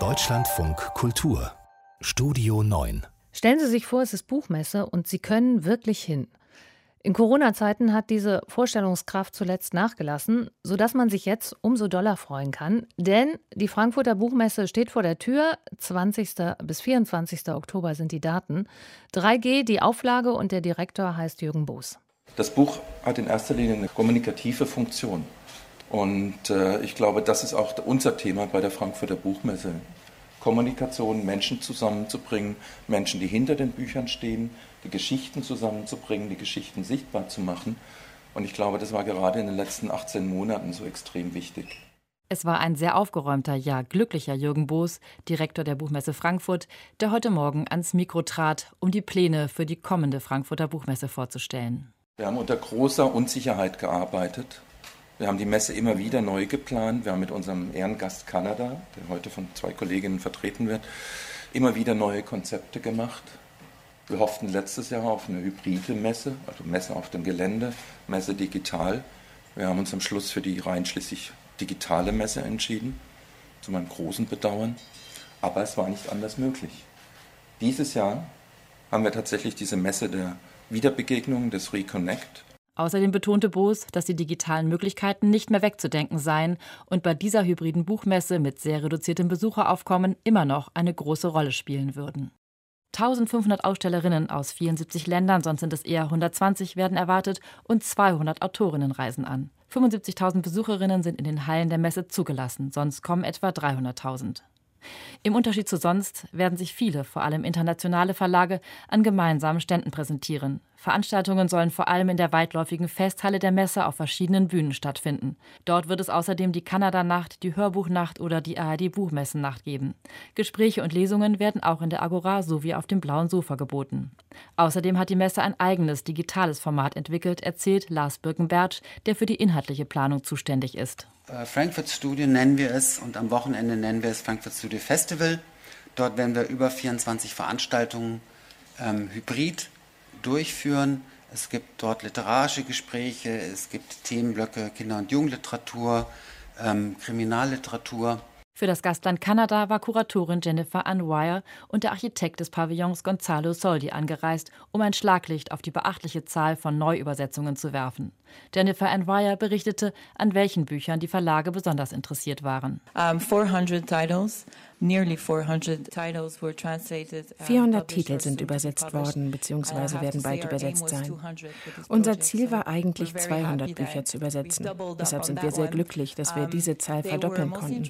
Deutschlandfunk Kultur Studio 9 Stellen Sie sich vor, es ist Buchmesse und Sie können wirklich hin. In Corona-Zeiten hat diese Vorstellungskraft zuletzt nachgelassen, sodass man sich jetzt umso doller freuen kann. Denn die Frankfurter Buchmesse steht vor der Tür. 20. bis 24. Oktober sind die Daten. 3G, die Auflage und der Direktor heißt Jürgen Boos. Das Buch hat in erster Linie eine kommunikative Funktion. Und äh, ich glaube, das ist auch unser Thema bei der Frankfurter Buchmesse. Kommunikation, Menschen zusammenzubringen, Menschen, die hinter den Büchern stehen, die Geschichten zusammenzubringen, die Geschichten sichtbar zu machen. Und ich glaube, das war gerade in den letzten 18 Monaten so extrem wichtig. Es war ein sehr aufgeräumter, ja glücklicher Jürgen Boos, Direktor der Buchmesse Frankfurt, der heute Morgen ans Mikro trat, um die Pläne für die kommende Frankfurter Buchmesse vorzustellen. Wir haben unter großer Unsicherheit gearbeitet. Wir haben die Messe immer wieder neu geplant. Wir haben mit unserem Ehrengast Kanada, der heute von zwei Kolleginnen vertreten wird, immer wieder neue Konzepte gemacht. Wir hofften letztes Jahr auf eine hybride Messe, also Messe auf dem Gelände, Messe digital. Wir haben uns am Schluss für die rein schließlich digitale Messe entschieden, zu meinem großen Bedauern. Aber es war nicht anders möglich. Dieses Jahr haben wir tatsächlich diese Messe der Wiederbegegnung, des Reconnect, Außerdem betonte Boos, dass die digitalen Möglichkeiten nicht mehr wegzudenken seien und bei dieser hybriden Buchmesse mit sehr reduziertem Besucheraufkommen immer noch eine große Rolle spielen würden. 1500 Ausstellerinnen aus 74 Ländern, sonst sind es eher 120, werden erwartet und 200 Autorinnen reisen an. 75.000 Besucherinnen sind in den Hallen der Messe zugelassen, sonst kommen etwa 300.000. Im Unterschied zu sonst werden sich viele, vor allem internationale Verlage, an gemeinsamen Ständen präsentieren. Veranstaltungen sollen vor allem in der weitläufigen Festhalle der Messe auf verschiedenen Bühnen stattfinden. Dort wird es außerdem die Kanada-Nacht, die Hörbuchnacht oder die ARD-Buchmessennacht geben. Gespräche und Lesungen werden auch in der Agora sowie auf dem blauen Sofa geboten. Außerdem hat die Messe ein eigenes digitales Format entwickelt, erzählt Lars Birkenbertsch, der für die inhaltliche Planung zuständig ist. Frankfurt Studio nennen wir es und am Wochenende nennen wir es Frankfurt Studio Festival. Dort werden wir über 24 Veranstaltungen ähm, hybrid durchführen. Es gibt dort literarische Gespräche, es gibt Themenblöcke Kinder- und Jugendliteratur, ähm, Kriminalliteratur. Für das Gastland Kanada war Kuratorin Jennifer Anwire und der Architekt des Pavillons Gonzalo Soldi angereist, um ein Schlaglicht auf die beachtliche Zahl von Neuübersetzungen zu werfen. Jennifer Anwire berichtete, an welchen Büchern die Verlage besonders interessiert waren. Um, 400 titles 400 uh, Titel sind übersetzt worden bzw. werden bald übersetzt sein. Unser Ziel war eigentlich 200 Bücher zu übersetzen. Deshalb sind wir sehr glücklich, dass wir diese Zahl verdoppeln konnten.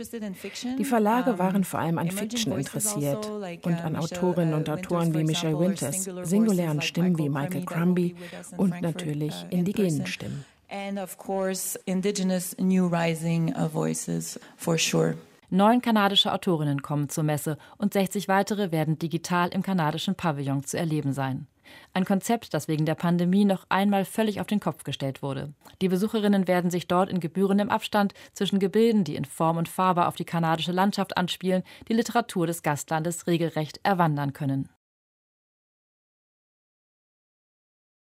Die Verlage waren vor allem an Fiction interessiert und an Autorinnen und Autoren wie Michelle Winters, singulären Stimmen wie Michael Crombie und natürlich uh, indigenen Stimmen. And of course, indigenous new rising uh, voices for sure. Neun kanadische Autorinnen kommen zur Messe und 60 weitere werden digital im kanadischen Pavillon zu erleben sein. Ein Konzept, das wegen der Pandemie noch einmal völlig auf den Kopf gestellt wurde. Die Besucherinnen werden sich dort in gebührendem Abstand zwischen Gebilden, die in Form und Farbe auf die kanadische Landschaft anspielen, die Literatur des Gastlandes regelrecht erwandern können.